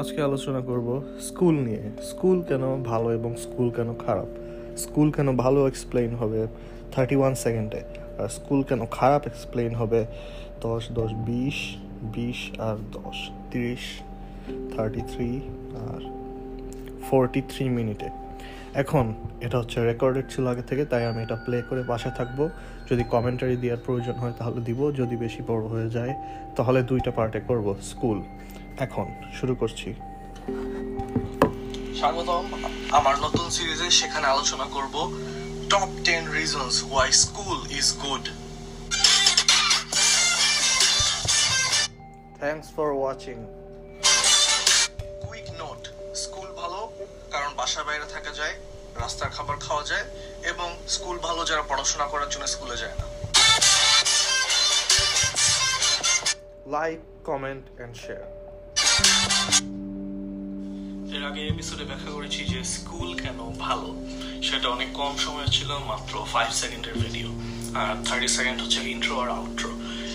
আজকে আলোচনা করব স্কুল নিয়ে। স্কুল কেন ভালো এবং স্কুল কেন খারাপ? স্কুল কেন ভালো এক্সপ্লেইন হবে থার্টি ওয়ান সেকেন্ডে আর স্কুল কেন খারাপ এক্সপ্লেইন হবে দশ দশ, বিশ বিশ আর দশ, তিরিশ থার্টি থ্রি আর ফোরটি থ্রি মিনিটে। এখন এটা হচ্ছে রেকর্ডেড ছিল আগে থেকে, তাই আমি এটা প্লে করে পাশে থাকব। যদি কমেন্টারি দেওয়ার প্রয়োজন হয় তাহলে দিব, যদি বেশি বড় হয়ে যায় তাহলে দুইটা পার্টে করব, স্কুল। এখন শুরু করছি। স্বাগতম। আমার নতুন সিরিজে সেখানে আলোচনা করব। Top ten reasons why school is good thanks for watching quick note school ভালো কারণ বাসার বাইরে থাকা যায় রাস্তার খাবার খাওয়া যায় এবং স্কুল ভালো যারা পড়াশোনা করার জন্য স্কুলে যায় না। লাইক কমেন্ট অ্যান্ড শেয়ার এর আগে এপিসোডে ব্যাখ্যা করেছি যে স্কুল কেন ভালো? সেটা অনেক কম সময় ছিল, মাত্র ফাইভ সেকেন্ডের ভিডিও আর থার্টি সেকেন্ড হচ্ছে ইন্ট্রো আর আউট্রো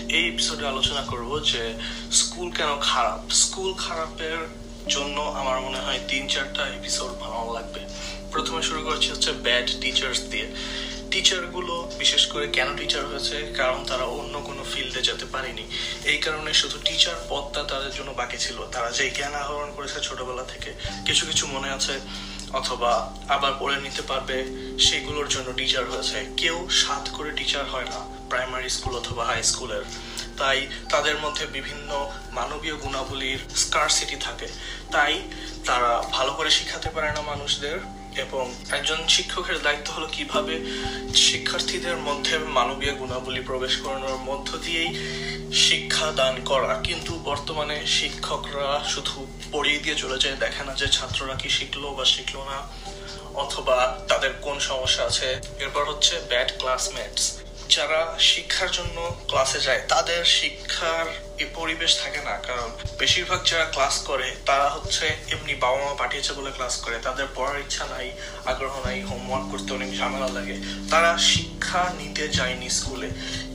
এই এপিসোডে আলোচনা করব যে স্কুল কেন খারাপ? স্কুল খারাপের জন্য আমার মনে হয় তিন চারটা এপিসোড বানানো লাগবে। প্রথমে শুরু করছি হচ্ছে ব্যাড টিচার্স দিয়ে। টিচারগুলো বিশেষ করে কেন টিচার হয়েছে? কারণ তারা অন্য কোনো ফিল্ডে যেতে পারেনি। এই কারণে শুধু টিচার পদটা তাদের জন্য বাকি ছিল। তারা যে জ্ঞান আহরণ করেছে ছোটবেলা থেকে, কিছু কিছু মনে আছে, অথবা আবার পড়ে নিতে পারবে, সেগুলোর জন্য টিচার হয়েছে। কেউ সাত করে টিচার হয় না প্রাইমারি স্কুল অথবা হাই স্কুলের তাই তাদের মধ্যে বিভিন্ন মানবীয় গুণাবলীর স্কারসিটি থাকে। তাই তারা ভালো করে শিখাতে পারে না মানুষদের। এবং একজন শিক্ষকের দায়িত্ব হলো কীভাবে শিক্ষার্থীদের মধ্যে মানবীয় গুণাবলী প্রবেশ করানোর মধ্য দিয়েই শিক্ষা দান করা। কিন্তু বর্তমানে শিক্ষকরা শুধু পড়িয়ে দিয়ে চলে যায়, দেখে না যে ছাত্ররা কি শিখলো বা শিখলো না, অথবা তাদের কোন সমস্যা আছে। এরপর হচ্ছে ব্যাড ক্লাসমেটস যারা শিক্ষার জন্য ক্লাসে যায়, তাদের শিক্ষার এই পরিবেশ থাকে না, কারণ বেশিরভাগ যারা ক্লাস করে, তারা হচ্ছে এমনি বাবা মা পাঠিয়েছে বলে ক্লাস করে। তাদের পড়ার ইচ্ছা নাই, আগ্রহ নাই হোমওয়ার্ক করতে অনেক ঝামেলা লাগে। তারা শিক্ষা নিতে যায়নি স্কুলে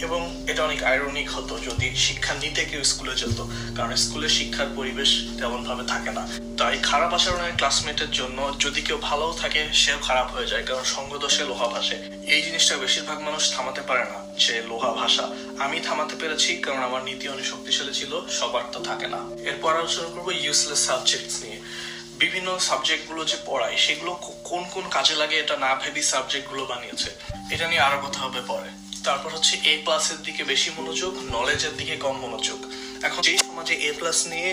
এবং এটা অনেক আইরনিক হতো যদি শিক্ষা নিতে কেউ স্কুলে যেত, কারণ স্কুলে শিক্ষার পরিবেশ তেমন ভাবে থাকে না। তাই খারাপ আচরণের ক্লাসমেটের জন্য যদি কেউ ভালোও থাকে, সেও খারাপ হয়ে যায়, কারণ সঙ্গদোষে লোহা ভাসে। এই জিনিসটা বেশিরভাগ মানুষ থামাতে পারে না। যে লোহা ভাষা। আমি থামাতে পেরেছি, কারণ আমার নীতি অনেক শক্তিশালী ছিল, সবার তো থাকে না। এরপর আলোচনা করব ইউজলেস সাবজেক্টস নিয়ে। বিভিন্ন সাবজেক্টগুলো যে পড়ায়, সেগুলো কোন কোন কাজে লাগে এটা না ভেবি সাবজেক্টগুলো বানিয়েছে। এটা নিয়ে আরও কথা হবে পরে। তারপর হচ্ছে এ প্লাসের দিকে বেশি মনোযোগ নলেজের দিকে কম মনোযোগ। এখন যেই সমাজে এ প্লাস নিয়ে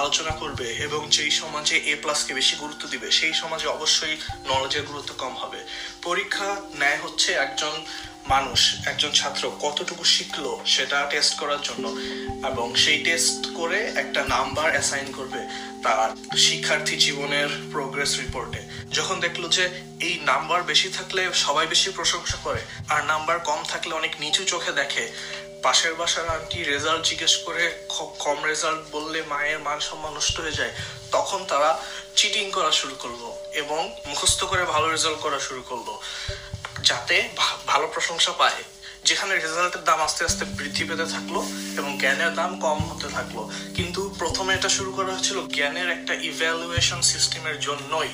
আলোচনা করবে এবং যেই সমাজে এ প্লাসকে বেশি গুরুত্ব দিবে, সেই সমাজে অবশ্যই নলেজের গুরুত্ব কম হবে। পরীক্ষা ন্যায় হচ্ছে একজন মানুষ, একজন ছাত্র কতটুকু শিখলো সেটা টেস্ট করার জন্য এবং সেই টেস্ট করে একটা নাম্বার অ্যাসাইন করবে তার শিক্ষার্থী জীবনের প্রোগ্রেস রিপোর্টে যখন দেখল যে এই নাম্বার বেশি থাকলে সবাই বেশি প্রশংসা করে, আর নাম্বার কম থাকলে অনেক নিচু চোখে দেখে পাশের বাসার আন্টি রেজাল্ট জিজ্ঞেস করে কম রেজাল্ট বললে মায়ের মান সম্মান নষ্ট হয়ে যায়। তখন তারা চিটিং করা শুরু করল এবং মুখস্থ করে ভালো রেজাল্ট করা শুরু করল, যাতে ভালো প্রশংসা পায়, যেখানে রেজাল্টের দাম আস্তে আস্তে বৃদ্ধি পেতে থাকল এবং জ্ঞানের দাম কম হতে থাকল। কিন্তু প্রথমে এটা শুরু করা হয়েছিল জ্ঞানের একটা ইভ্যালুয়েশন সিস্টেমের জন্যই।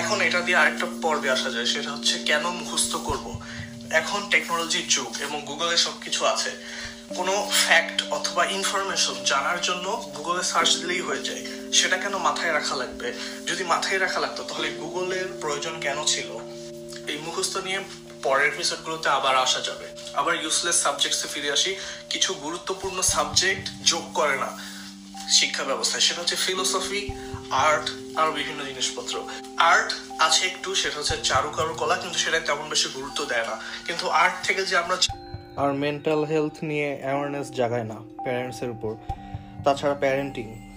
এখন এটা দিয়ে আরেকটা পর্বে আসা যায়, সেটা হচ্ছে কেন মুখস্থ করব? এখন টেকনোলজির যুগ এবং গুগলে সবকিছু আছে, কোনো ফ্যাক্ট অথবা ইনফরমেশন জানার জন্য গুগলে সার্চ দিলেই হয়ে যায়। সেটা কেন মাথায় রাখা লাগবে? যদি মাথায় রাখা লাগতো, তাহলে গুগলের প্রয়োজন কেন ছিল? এই মুখস্থ নিয়ে পরের এপিসোডগুলোতে আবার আসা যাবে। আবার ইউজলেস সাবজেক্টসে ফিরে আসি। কিছু গুরুত্বপূর্ণ সাবজেক্ট যোগ করে না। শিক্ষা ব্যবস্থা, সেটা হচ্ছে ফিলোসফি আর্ট আর বিভিন্ন জিনিসপত্র। আর্ট আছে একটু, সেটা হচ্ছে চারুকারু কলা কিন্তু সেটা তেমন বেশি গুরুত্ব দেয় না। কিন্তু আর্ট থেকে যে আমরা আর মেন্টাল হেলথ নিয়ে অ্যাওয়ারনেস জাগায় না প্যারেন্টসের উপর। তাছাড়া প্যারেন্টিং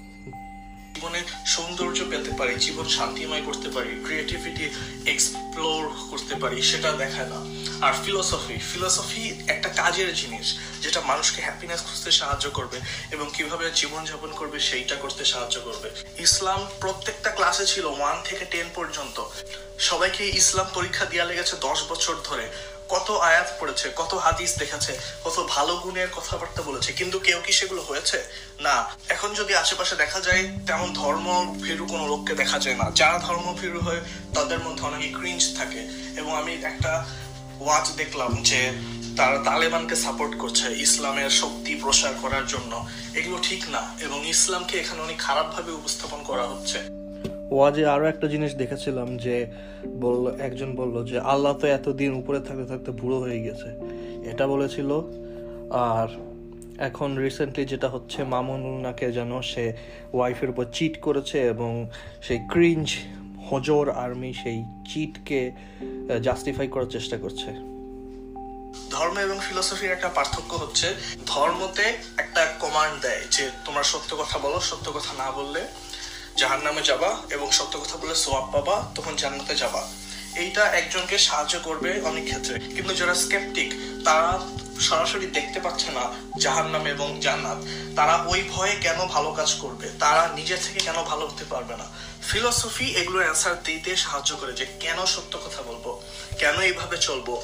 জীবনে সৌন্দর্য পেতে পারি, জীবন শান্তিময় করতে পারি ক্রিয়েটিভিটি এক্সপ্লোর করতে পারি, সেটা দেখায় না। আর ফিলোসফি ফিলোসফি একটা কাজের জিনিস, যেটা মানুষকে হ্যাপিনেস খুঁজতে সাহায্য করবে এবং কীভাবে জীবনযাপন করবে সেইটা করতে সাহায্য করবে। ইসলাম প্রত্যেকটা ক্লাসে ছিল ওয়ান থেকে টেন পর্যন্ত। সবাইকে ইসলাম পরীক্ষা দেওয়া লেগেছে দশ বছর ধরে। কত আয়াত পড়েছে, কত হাদিস দেখেছে, কত ভালো গুণের কথাবার্তা বলেছে, কিন্তু কেউ কি সেগুলো হয়েছে? না। এখন যদি আশেপাশে দেখা যায়, তেমন ধর্ম ভীরু কোনো লোককে দেখা যায় না। যারা ধর্ম ভীরু হয়, তাদের মধ্যে অনেকে ক্রিঞ্জ থাকে। এবং আমি একটা ওয়াচ দেখলাম যে তারা তালেবানকে সাপোর্ট করছে ইসলামের শক্তি প্রসার করার জন্য। এগুলো ঠিক না। এবং ইসলামকে এখানে অনেক খারাপভাবে উপস্থাপন করা হচ্ছে। ওয়াজে আরও একটা জিনিস দেখেছিলাম যে বলল, একজন বলল যে, আল্লাহ তো এতদিন উপরে থাকতে থাকতে বুড়ো হয়ে গেছে। এটা বলেছিল। আর এখন রিসেন্টলি যেটা হচ্ছে, মামুনুল নাকে যেন সে ওয়াইফের উপর চিট করেছে এবং সেই ক্রিঞ্জ হজর আর্মি সেই চিটকে জাস্টিফাই করার চেষ্টা করছে। ধর্ম এবং ফিলোসফির একটা পার্থক্য হচ্ছে, ধর্মতে একটা কমান্ড দেয় যে, তোমরা সত্য কথা বলো, সত্য কথা না বললে জাহান নামে যাবা এবং সত্য কথা বলে সোয়াব পাবা, তখন জান্নাতে যাবা। এইটা একজনকে সাহায্য করবে অনেক ক্ষেত্রে। কিন্তু যারা স্কেপটিক তারা সরাসরি দেখতে পাচ্ছে না জাহান নামে এবং জান্নাত। তারা ওই ভয়ে কেন ভালো কাজ করবে? তারা নিজে থেকে কেন ভালো হতে পারবে না? ফিলোসফি এগুলোর অ্যান্সার দিতে সাহায্য করে যে কেন সত্য কথা বলব? কেন এইভাবে চলবো?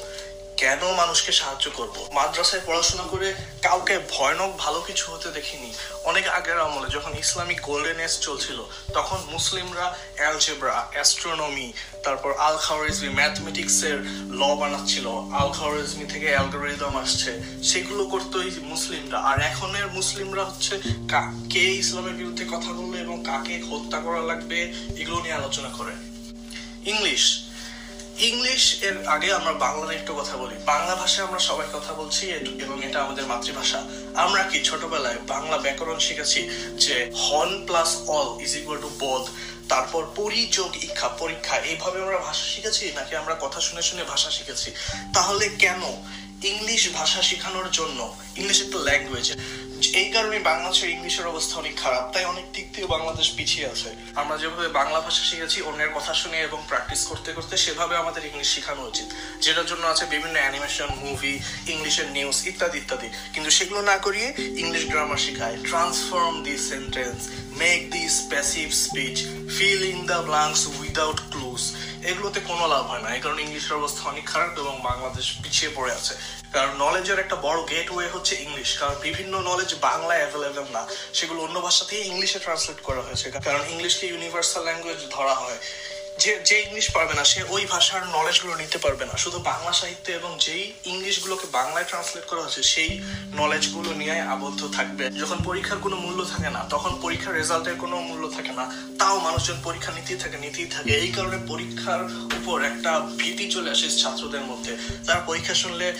কেন মানুষকে সাহায্য করব? মাদ্রাসায় পড়াশোনা করে কাউকে ভয়ানক ভালো কিছু হতে দেখিনি। অনেক আগের আমলে যখন ইসলামিক গোল্ডেন এজ চলছিল, তখন মুসলিমরা অ্যালজেব্রা অ্যাস্ট্রোনমি তারপর আল খাওয়ারিজমি ম্যাথমেটিক্সের ল বানাচ্ছিল। আল খাওয়ারিজমি থেকে অ্যালগোরিদম আসছে। সেগুলো করতো এই মুসলিমরা। আর এখনের মুসলিমরা হচ্ছে কা- কে ইসলামের বিরুদ্ধে কথা বলবে এবং কাকে হত্যা করা লাগবে, এগুলো নিয়ে আলোচনা করে। ইংলিশ ইংলিশ, এর আগে আমরা বাংলা নিয়ে একটু কথা বলি। বাংলা ভাষায় আমরা সবাই কথা বলছি এবং এটা আমাদের মাতৃভাষা। আমরা কি ছোটবেলায় বাংলা ব্যাকরণ শিখেছি যে হন plus all is equal to বোধ তারপর পরিযোগ ইচ্ছা পরীক্ষা, এইভাবে আমরা ভাষা শিখেছি নাকি আমরা কথা শুনে শুনে ভাষা শিখেছি? তাহলে কেন ইংলিশ ভাষা শেখানোর জন্য ইংলিশ একটা ল্যাঙ্গুয়েজ এই কারণে বাংলাদেশের ইংলিশের অবস্থা অনেক খারাপ, তাই অনেক দিক দিয়ে বাংলাদেশ পিছিয়ে আছে। আমরা যেভাবে বাংলা ভাষা শিখেছি, অন্যের কথা শুনে এবং প্র্যাকটিস করতে করতে সেভাবে আমাদের ইংলিশ শেখানো উচিত, যেটার জন্য আছে বিভিন্ন অ্যানিমেশন মুভি ইংলিশের নিউজ ইত্যাদি ইত্যাদি। কিন্তু সেগুলো না করিয়ে ইংলিশ গ্রামার শেখায়। Transform the sentence make the passive speech fill in the blanks without clues এগুলোতে কোনো লাভ হয় না, এই কারণে ইংলিশের অবস্থা অনেক খারাপ এবং বাংলাদেশ পিছিয়ে পড়ে আছে। কারণ নলেজের একটা বড় গেটওয়ে হচ্ছে ইংলিশ কারণ বিভিন্ন নলেজ বাংলায় অ্যাভেলেবেল না। সেগুলো অন্য ভাষা থেকে ইংলিশে ট্রান্সলেট করা হয়েছে। কারণ ইংলিশকে ইউনিভার্সাল ল্যাঙ্গুয়েজ ধরা হয়। যে যে ইংলিশ পারবে না, সে ওই ভাষার নলেজগুলো নিতে পারবে না। শুধু বাংলা সাহিত্য এবং যেই ইংলিশগুলোকে বাংলায় ট্রান্সলেট করা হচ্ছে সেই নলেজগুলো নিয়ে আবদ্ধ থাকবে। যখন পরীক্ষার কোনো মূল্য থাকে না, তখন পরীক্ষার রেজাল্টের কোনো মূল্য থাকে না। তাও মানুষজন পরীক্ষা নিতেই থাকে নিতেই থাকে। এই কারণে পরীক্ষার উপর একটা ভীতি চলে আসে ছাত্রদের মধ্যে। তারা পরীক্ষা শুনলে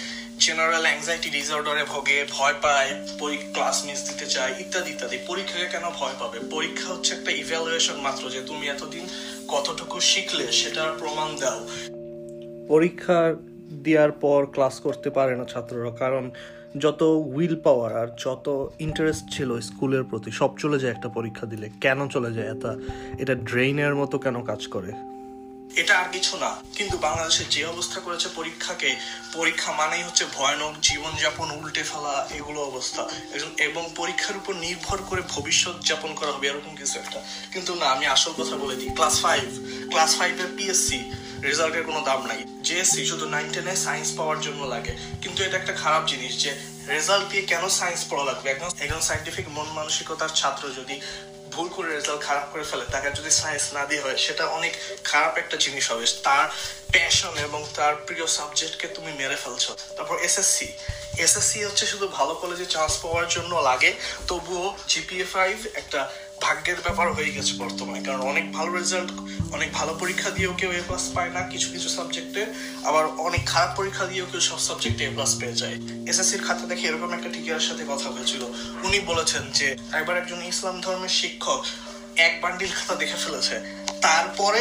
জেনারেল অ্যাংজাইটি ডিসঅর্ডারে ভোগে, ভয় পায় পরীক্ষা ক্লাস মিস দিতে চায়, ইত্যাদি ইত্যাদি। পরীক্ষাকে কেন ভয় পাবে? পরীক্ষা হচ্ছে একটা ইভ্যালুয়েশন মাত্র যে তুমি এতদিন কতটুকু শিখলে, সেটার প্রমাণ দাও। পরীক্ষা দেওয়ার পর ক্লাস করতে পারে না ছাত্ররা, কারণ যত উইল পাওয়ার আর যত ইন্টারেস্ট ছিল স্কুলের প্রতি, সব চলে যায় একটা পরীক্ষা দিলে। কেন চলে যায়? এটা এটা ড্রেইনের মতো কেন কাজ করে? এটা আর কিছু না। কিন্তু বাংলাদেশে যে অবস্থা করেছে পরীক্ষাকে, পরীক্ষা মানেই হচ্ছে ভয়ানক জীবনযাপন, উল্টে ফেলা, এগুলো অবস্থা। এবং- পরীক্ষার উপর নির্ভর করে ভবিষ্যৎ যাপন করা হবে, এরকম কিছু একটা। কিন্তু না, আমি আসল কথা বলে দিই। ক্লাস ফাইভ ক্লাস ফাইভের পিএসসি রেজাল্টের কোনো দাম নাই। জেএসসি শুধু নাইন টেনে সায়েন্স পাওয়ার জন্য লাগে। কিন্তু এটা একটা খারাপ জিনিস যে, রেজাল্ট দিয়ে কেন সায়েন্স পড়া লাগবে? একজন একজন সাইন্টিফিক মন মানসিকতার ছাত্র যদি ভুল করে রেজাল্ট খারাপ করে ফেলে, তাকে যদি সায়েন্স না দিয়ে হয়, সেটা অনেক খারাপ একটা জিনিস হবে। তার প্যাশন এবং তার প্রিয় সাবজেক্টকে তুমি মেরে ফেলছো। তারপর এসএসসি এসএসসি হচ্ছে শুধু ভালো কলেজে চান্স পাওয়ার জন্য লাগে, তবুও জিপিএ ফাইভ একটা ভাগ্যের ব্যাপার হয়ে গেছে বর্তমানে। কারণ অনেক ভালো রেজাল্ট অনেক ভালো পরীক্ষা দিয়েও কেউ এ প্লাস পায় না, কিছু কিছু সাবজেক্টে আবার অনেক খারাপ পরীক্ষা দিয়েও কেউ সব সাবজেক্টে এ প্লাস পেয়ে যায়। এসএসসির খাতা দেখে এরকম একটা টিচারের সাথে কথা হয়েছিল। উনি বলেছেন যে, একবার একজন ইসলাম ধর্মের শিক্ষক এক বান্ডিল খাতা দেখে ফেলেছে। তারপরে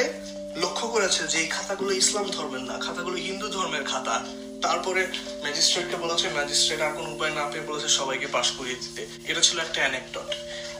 লক্ষ্য করেছে যে, এই খাতাগুলো ইসলাম ধর্মের না, খাতাগুলো হিন্দু ধর্মের খাতা। তারপরে ম্যাজিস্ট্রেটকে বলেছে ম্যাজিস্ট্রেট আর কোনো উপায় না পেয়ে বলেছে সবাইকে পাশ করিয়ে দিতে। এটা ছিল একটা অ্যানেকডট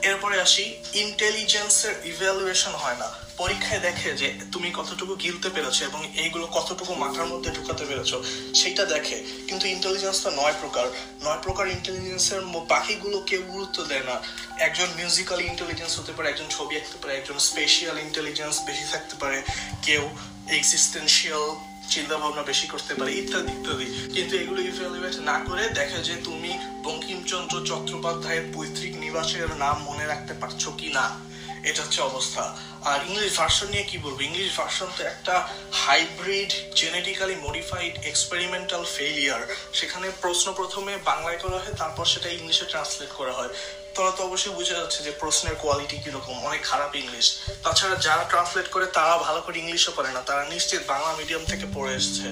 এরপরে আসি ইন্টেলিজেন্সের ইভ্যালুয়েশন হয় না। পরীক্ষায় দেখে যে তুমি কতটুকু গিলতে পেরেছ এবং এইগুলো কতটুকু মাথার মধ্যে ঢুকাতে পেরেছ সেটা দেখে। কিন্তু ইন্টেলিজেন্স তো নয় প্রকার। নয় প্রকার ইন্টেলিজেন্সের বাকিগুলো কেউ গুরুত্ব দেয় না। একজন মিউজিক্যাল ইন্টেলিজেন্স হতে পারে, একজন ছবি আঁকতে পারে, একজন স্পেশিয়াল ইন্টেলিজেন্স বেশি থাকতে পারে, কেউ এক্সিস্টেন্সিয়াল চিন্তা ভাবনা বেশি করতে পারে, ইত্যাদি ইত্যাদি। কিন্তু এগুলো ইভ্যালুয়েট না করে দেখে যে তুমি বঙ্কিমচন্দ্র চট্টোপাধ্যায়ের পৈতৃক নিবাসের নাম মনে রাখতে পারছ কি না? এটা হচ্ছে অবস্থা। আর ইংলিশ ভার্সন নিয়ে কি বলব? ইংলিশ ভার্সন তো একটা hybrid genetically modified experimental failure সেখানে প্রশ্ন প্রথমে বাংলায় করা হয়, তারপর সেটা ইংলিশে ট্রান্সলেট করা হয়। তোরা তো অবশ্যই বুঝে যাচ্ছে যে প্রশ্নের কোয়ালিটি কীরকম, অনেক খারাপ ইংলিশ তাছাড়া যারা ট্রান্সলেট করে, তারা ভালো করে ইংলিশও পারে না। তারা নিশ্চিত বাংলা মিডিয়াম থেকে পড়ে এসছে।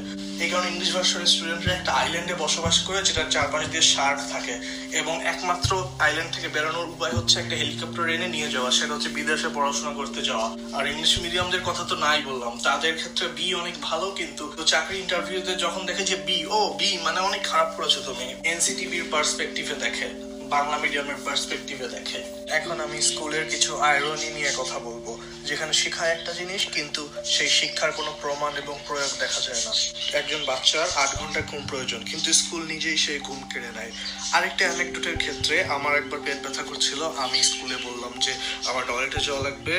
এই কারণে ইংলিশ ভার্সনের স্টুডেন্টরা একটা আইল্যান্ডে বসবাস করে, যেটার চারপাশ দিয়ে শার্ক থাকে। এবং একমাত্র আইল্যান্ড থেকে বেরোনোর উপায় হচ্ছে একটা হেলিকপ্টার এনে নিয়ে যাওয়া। সেটা হচ্ছে বিদেশে পড়াশোনা করতে যাওয়া। আর ইংলিশ মিডিয়ামদের কথা তো নাই বললাম। তাদের ক্ষেত্রে বি অনেক ভালো, কিন্তু চাকরি ইন্টারভিউতে যখন দেখে যে বি ও বি মানে অনেক খারাপ করেছ তুমি। এনসিটিভির পার্সপেক্টিভে দেখে। বাংলা মিডিয়ামের পার্সপেক্টিভে দেখে। এখন আমি স্কুলের কিছু আয়রনি নিয়ে কথা বলব। যেখানে শেখায় একটা জিনিস, কিন্তু সেই শিক্ষার কোনো প্রমাণ এবং প্রয়োগ দেখা যায় না। একজন বাচ্চার আট ঘণ্টা ঘুম প্রয়োজন, কিন্তু স্কুল নিজেই সেই ঘুম কেড়ে নেয়। আরেকটা অ্যানেকডোটের ক্ষেত্রে আমার একবার পেট ব্যথা করছিল, আমি স্কুলে বললাম যে, আমার টয়লেটে যাওয়া লাগবে।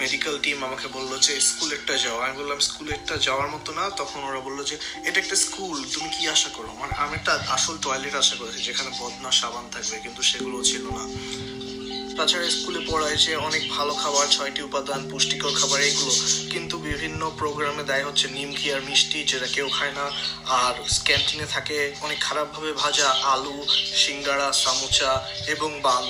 মেডিকেল টিম আমাকে বলল যে, স্কুলেরটা যাও। আমি বললাম, স্কুলেরটা যাওয়ার মতো না। তখন ওরা বলল যে, এটা একটা স্কুল, তুমি কি আশা করো? মানে আমি একটা আসল টয়লেট আশা করেছি, যেখানে বদনা সাবান থাকবে, কিন্তু সেগুলো ছিল না। তাছাড়া স্কুলে পড়ায় যে অনেক ভালো খাবার, ছয়টি উপাদান, পুষ্টিকর খাবার, এগুলো কিন্তু বিভিন্ন প্রোগ্রামে দেয় হচ্ছে নিমকি আর মিষ্টি, যেটা কেউ খায় না। আর ক্যান্টিনে থাকে অনেক খারাপভাবে ভাজা আলু, সিঙ্গারা, সামোচা এবং বান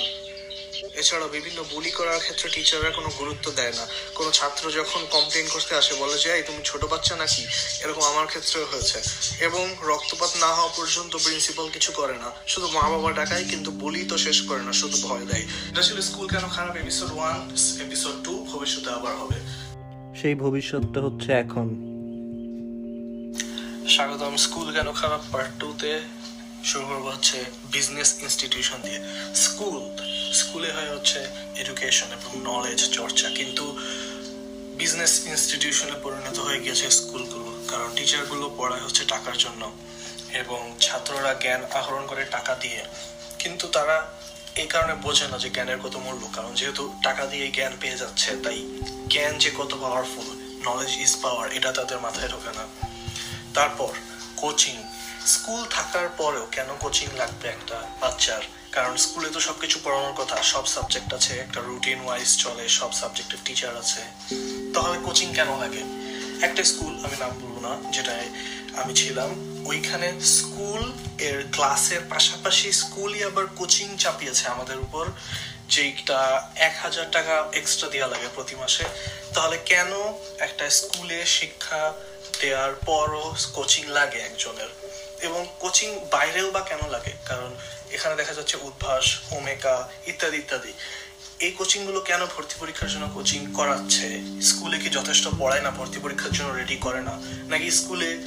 এছাড়াও বিভিন্ন বুলি করার ক্ষেত্রে টিচাররা কোনো গুরুত্ব দেয় না। কোনো ছাত্র যখন কমপ্লেন করতে আসে বলে যে এই তুমি ছোট বাচ্চা নাকি? এরকম আমার ক্ষেত্রেও হয়েছে। এবং রক্তপাত না হওয়া পর্যন্ত প্রিন্সিপাল কিছু করে না। শুধু মা বাবা ডাকায় কিন্তু বুলি তো শেষ করে না শুধু ভয় দেয়। এটা ছিল স্কুল কেন খারাপ? এপিসোড ওয়ান এপিসোড টু ভবিষ্যতে আবার হবে। সেই ভবিষ্যৎটা হচ্ছে এখন। স্বাগতম। স্কুল কেন খারাপ? পার্ট টুতে শুরু করব হচ্ছে বিজনেস ইনস্টিটিউশন দিয়ে। স্কুল স্কুলে হয় হচ্ছে এডুকেশন এবং নলেজ চর্চা, কিন্তু বিজনেস ইনস্টিটিউশনে পরিণত হয়ে গেছে স্কুলগুলো। কারণ টিচারগুলো পড়ায় হচ্ছে টাকার জন্য এবং ছাত্ররা জ্ঞান আহরণ করে টাকা দিয়ে। কিন্তু তারা এই কারণে বোঝে না যে জ্ঞানের কত মূল্য, কারণ যেহেতু টাকা দিয়ে জ্ঞান পেয়ে যাচ্ছে, তাই জ্ঞান যে কত পাওয়ারফুল নলেজ ইজ পাওয়ার এটা তাদের মাথায় ঢোকে না। তারপর কোচিং স্কুল থাকার পরেও কেন কোচিং লাগবে একটা বাচ্চার? কারণ স্কুলে তো সবকিছু পড়ানোর কথা, সব সাবজেক্ট আছে, একটা রুটিন ওয়াইজ চলে, সব সাবজেক্টের টিচার আছে। তাহলে কোচিং কেন লাগে? একটা স্কুল আমি নাম বলব না, যেটায় আমি ছিলাম, ওইখানে স্কুলের ক্লাসের পাশাপাশি স্কুলই আবার কোচিং চাপিয়েছে আমাদের উপর যেটা এক হাজার টাকা এক্সট্রা দেওয়া লাগে প্রতি মাসে। তাহলে কেন একটা স্কুলে শিক্ষা দেওয়ার পরও কোচিং লাগে একজনের? এবং কোচিং বাইরেও বা কেন লাগে? কারণ এখানে দেখা যাচ্ছে উদ্ভাস ওমেকা ইত্যাদি ইত্যাদি। এই কোচিংগুলো কেন ভর্তি পরীক্ষার জন্য কোচিং করাচ্ছে? স্কুলে কি যথেষ্ট পড়ায় না, ভর্তি পরীক্ষার জন্য রেডি করে না? নাকি স্কুলে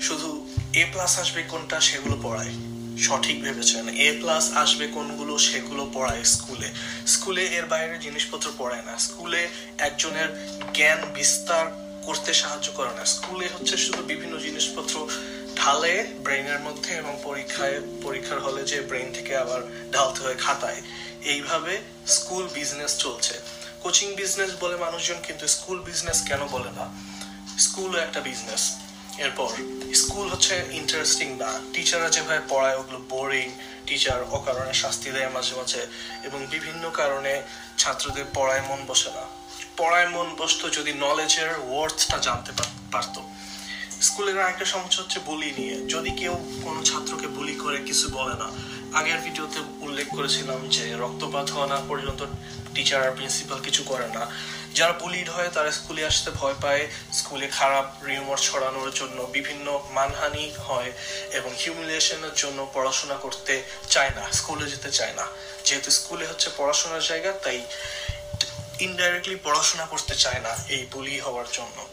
শুধু এ প্লাস আসবে কোনটা, সেগুলো পড়ায়? সঠিক ভেবেছেন? এ প্লাস আসবে কোনগুলো, সেগুলো পড়ায় স্কুলে। স্কুলে এর বাইরে জিনিসপত্র পড়ায় না। স্কুলে একজনের জ্ঞান বিস্তার করতে সাহায্য করে না। স্কুলে হচ্ছে শুধু বিভিন্ন জিনিসপত্র ঢালে ব্রেইনের মধ্যে এবং পরীক্ষায়, পরীক্ষার হলে যে ব্রেইন থেকে আবার ঢালতে হয় খাতায়, এইভাবে স্কুল বিজনেস চলছে। কোচিং বিজনেস বলে মানুষজন কিন্তু স্কুল বিজনেস কেন বলে না? স্কুলও একটা বিজনেস। এরপর, স্কুল হচ্ছে ইন্টারেস্টিং না। টিচাররা যেভাবে পড়ায়, ওগুলো বোরিং টিচার অকারণে শাস্তি দেয় মাঝে মাঝে এবং বিভিন্ন কারণে ছাত্রদের পড়ায় মন বসে না। পড়ায় মন বসতো যদি নলেজের ওয়ার্থটা জানতে পারতো। স্কুলের আরেকটা সমস্যা হচ্ছে বুলি নিয়ে। যদি কেউ কোনো ছাত্রকে বুলি করে, কিছু বলে না। আগের ভিডিওতে উল্লেখ করেছিলাম যে রক্তপাত হওয়া না পর্যন্ত টিচার আর প্রিন্সিপাল কিছু করে না। যারা বুলিড হয়, তারা স্কুলে আসতে ভয় পায়। স্কুলে খারাপ রিউমার ছড়ানোর জন্য বিভিন্ন মানহানি হয় এবং হিউমিলিয়েশনের জন্য পড়াশোনা করতে চায় না, স্কুলে যেতে চায় না। যেহেতু স্কুলে হচ্ছে পড়াশোনার জায়গা, তাই ইনডাইরেক্টলি পড়াশোনা করতে চায় না এই বুলি হওয়ার জন্য।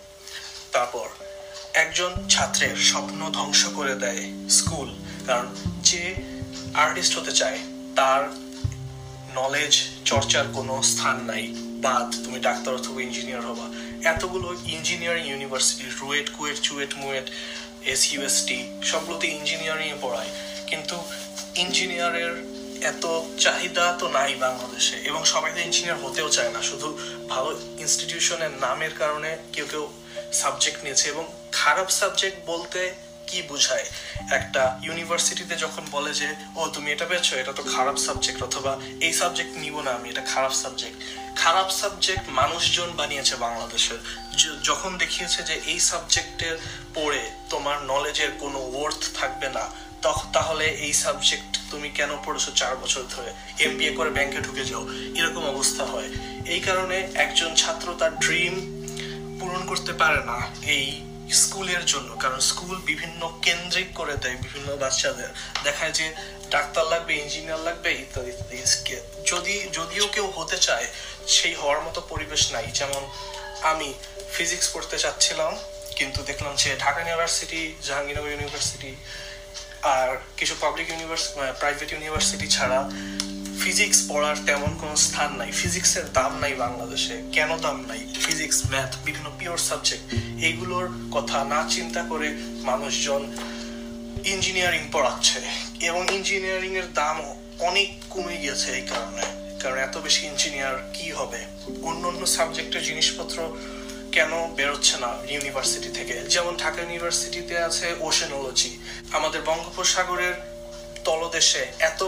তারপর একজন ছাত্রের স্বপ্ন ধ্বংস করে দেয় স্কুল, কারণ যে আর্টিস্ট হতে চায়, তার নলেজ চর্চার কোনো স্থান নাই। বাদ, তুমি ডাক্তার অথবা ইঞ্জিনিয়ার হবা। এতগুলো engineering university RUET, KUET, CUET, MUET SUST সবগুলোতে ইঞ্জিনিয়ারিং পড়ায়। কিন্তু ইঞ্জিনিয়ারের এত চাহিদা তো নাই বাংলাদেশে, এবং সবাই তো ইঞ্জিনিয়ার হতেও চায় না। শুধু ভালো ইনস্টিটিউশনের নামের কারণে কেউ কেউ সাবজেক্ট নিয়েছে, এবং খারাপ সাবজেক্ট বলতে কি বোঝায়? একটা ইউনিভার্সিটিতে যখন বলে যে, ও, তুমি এটা পেয়েছ, এটা তো খারাপ সাবজেক্ট অথবা এই সাবজেক্ট নিব না আমি, এটা খারাপ সাবজেক্ট খারাপ সাবজেক্ট মানুষজন বানিয়েছে বাংলাদেশের যখন দেখিয়েছে যে এই সাবজেক্টের পড়ে তোমার নলেজের কোনো ওয়ার্থ থাকবে না তখন তাহলে এই সাবজেক্ট তুমি কেন পড়েছো চার বছর ধরে? এমবিএ করে ব্যাংকে ঢুকে যাও। এরকম অবস্থা হয়। এই কারণে একজন ছাত্র তার ড্রিম পূরণ করতে পারে না, এই স্কুলের জন্য, কারণ স্কুল বিভিন্ন কেন্দ্রিক করে দেয়, বিভিন্ন বাচ্চাদের। দেখায় যে ডাক্তার লাগবে, ইঞ্জিনিয়ার লাগবে, ইত্যাদি ইত্যাদি। যদি, যদিও কেউ হতে চায়, সেই হওয়ার মতো পরিবেশ নাই। যেমন আমি ফিজিক্স পড়তে চাচ্ছিলাম, কিন্তু দেখলাম যে ঢাকা ইউনিভার্সিটি জাহাঙ্গীরনগর ইউনিভার্সিটি আর কিছু পাবলিক ইউনিভার্সিটি প্রাইভেট ইউনিভার্সিটি ছাড়া ফিজিক্স পড়ার তেমন কোনো স্থান নাই। ফিজিক্সের দাম নাই বাংলাদেশে, কেন দাম নাই? ফিজিক্স ম্যাথ বিভিন্ন পিওর সাবজেক্ট এইগুলোর কথা না চিন্তা করে মানুষজন ইঞ্জিনিয়ারিং পড়াচ্ছে। এবং ইঞ্জিনিয়ারিং এর দাম অনেক কমে গিয়েছে এই কারণে, কারণ এত বেশি ইঞ্জিনিয়ার কি হবে? অন্য অন্য সাবজেক্টের জিনিসপত্র কেন বেরোচ্ছে না ইউনিভার্সিটি থেকে? যেমন ঢাকা ইউনিভার্সিটিতে আছে ওশেনোলজি আমাদের বঙ্গোপসাগরের তলদেশে এত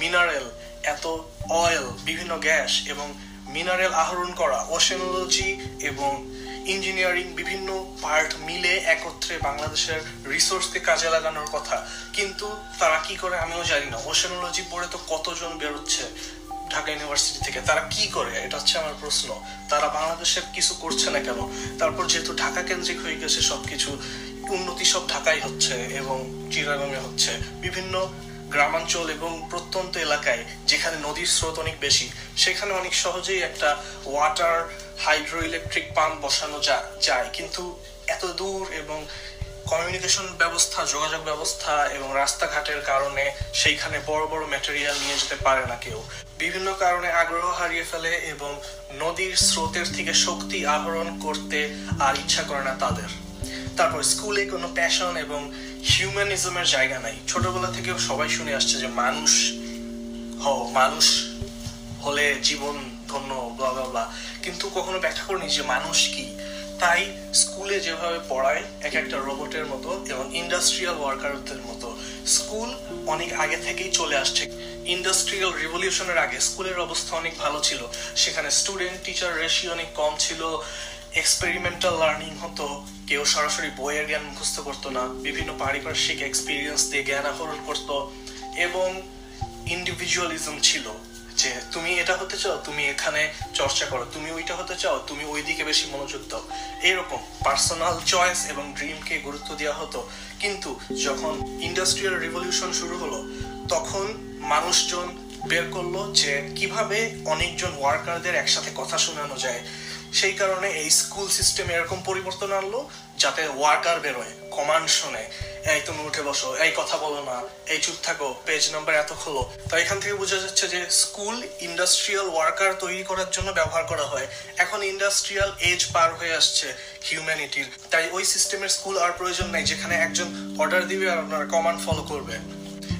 মিনারেল এত অয়েল বিভিন্ন গ্যাস এবং মিনারেল আহরণ করা ওশেনোলজি এবং ইঞ্জিনিয়ারিং বিভিন্ন পার্ট মিলে একত্রে বাংলাদেশের রিসোর্সকে কাজে লাগানোর কথা। কিন্তু তারা কি করে আমিও জানি না। ওশেনোলজি পড়ে তো কতজন বেরোচ্ছে ঢাকা ইউনিভার্সিটি থেকে? তারা কি করে? এটা হচ্ছে আমার প্রশ্ন। তারা বাংলাদেশের কিছু করছে না কেন? তারপর যেহেতু ঢাকা কেন্দ্রিক হয়ে গেছে, সবকিছু উন্নতি সব ঢাকায় হচ্ছে এবং চিরাগঙ্গে হচ্ছে। বিভিন্ন গ্রামাঞ্চল এবং প্রত্যন্ত এলাকায় যেখানে নদীর স্রোত অনেক বেশি, সেখানে অনেক সহজেই একটা ওয়াটার হাইড্রো ইলেকট্রিক পাম্প বসানো যায়। কিন্তু এত দূর এবং কমিউনিকেশন ব্যবস্থা, যোগাযোগ ব্যবস্থা এবং রাস্তাঘাটের কারণে সেইখানে বড় বড় ম্যাটেরিয়াল নিয়ে যেতে পারে না কেউ। বিভিন্ন কারণে আগ্রহ হারিয়ে ফেলে এবং নদীর স্রোতের থেকে শক্তি আহরণ করতে আর ইচ্ছা করে না তাদের। তারপর স্কুলে কোনো প্যাশন এবং হিউম্যানিজমের জায়গা নাই। ছোটবেলা থেকেও সবাই শুনে আসছে যে মানুষ হও, মানুষ হলে জীবন ধন্য ব্লা কিন্তু কখনো ব্যাখ্যা করিনি যে মানুষ কি। তাই স্কুলে যেভাবে পড়ায়, এক একটা রোবটের মতো এবং ইন্ডাস্ট্রিয়াল ওয়ার্কারদের মতো। স্কুল অনেক আগে থেকেই চলে আসছে। ইন্ডাস্ট্রিয়াল রিভলিউশনের আগে স্কুলের অবস্থা অনেক ভালো ছিল। সেখানে স্টুডেন্ট টিচার রেশিও অনেক কম ছিল। এক্সপেরিমেন্টাল লার্নিং হতো। কেউ সরাসরি বইয়ের জ্ঞান মুখস্থ করতো না। বিভিন্ন পারিপার্শ্বিক এক্সপিরিয়েন্স দিয়ে জ্ঞান আহরণ করতো। এবং ইন্ডিভিজুয়ালিজম ছিল যে তুমি এটা হতে চাও, তুমি এখানে চর্চা করো, তুমি ওইটা হতে চাও, তুমি ওই দিকে বেশি মনোযোগ দাও। এরকম পার্সোনাল চয়েস এবং ড্রিমকে গুরুত্ব দেওয়া হতো। কিন্তু যখন ইন্ডাস্ট্রিয়াল রিভলিউশন শুরু হলো, তখন মানুষজন বের করল যে কীভাবে অনেকজন ওয়ার্কারদের একসাথে কথা শোনানো যায়। সেই কারণে এই স্কুল সিস্টেম এরকম পরিবর্তন আনলো, যাতে ওয়ার্কার বেরোয়। কমান্ড শুনে, এই তুমি উঠে বসো, এই কথা বলো না, এই চুপ থাকো, পেজ নাম্বার এত খোলো। তো এখান থেকে বোঝা যাচ্ছে যে স্কুল ইন্ডাস্ট্রিয়াল ওয়ার্কার তৈরি করার জন্য ব্যবহার করা হয়। এখন ইন্ডাস্ট্রিয়াল এজ পার হয়ে আসছে হিউম্যানিটির। তাই ওই সিস্টেমের স্কুল আর প্রয়োজন নাই, যেখানে একজন অর্ডার দিবে আর আপনার কমান্ড ফলো করবে।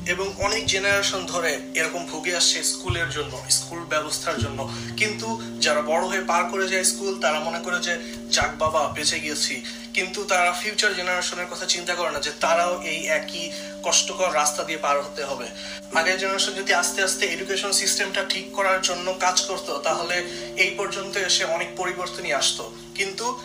এবং অনেক জেনারেশন ধরে এরকম ভুগে আসছে স্কুলের জন্য, স্কুল ব্যবস্থার জন্য। কিন্তু যারা বড় হয়ে পার করে যায় স্কুল, তারা মনে করে যে, যাক বাবা, বেঁচে গিয়েছি কিন্তু তারা ফিউচার জেনারেশনের কথা চিন্তা করে না যে, তারাও এই একই কষ্টকর রাস্তা দিয়ে পার হতে হবে। আগের জেনারেশন যদি আস্তে আস্তে এডুকেশন সিস্টেমটা ঠিক করার জন্য কাজ করতো, তাহলে এই পর্যন্ত এসে অনেক পরিবর্তনই আসতো। কিন্তু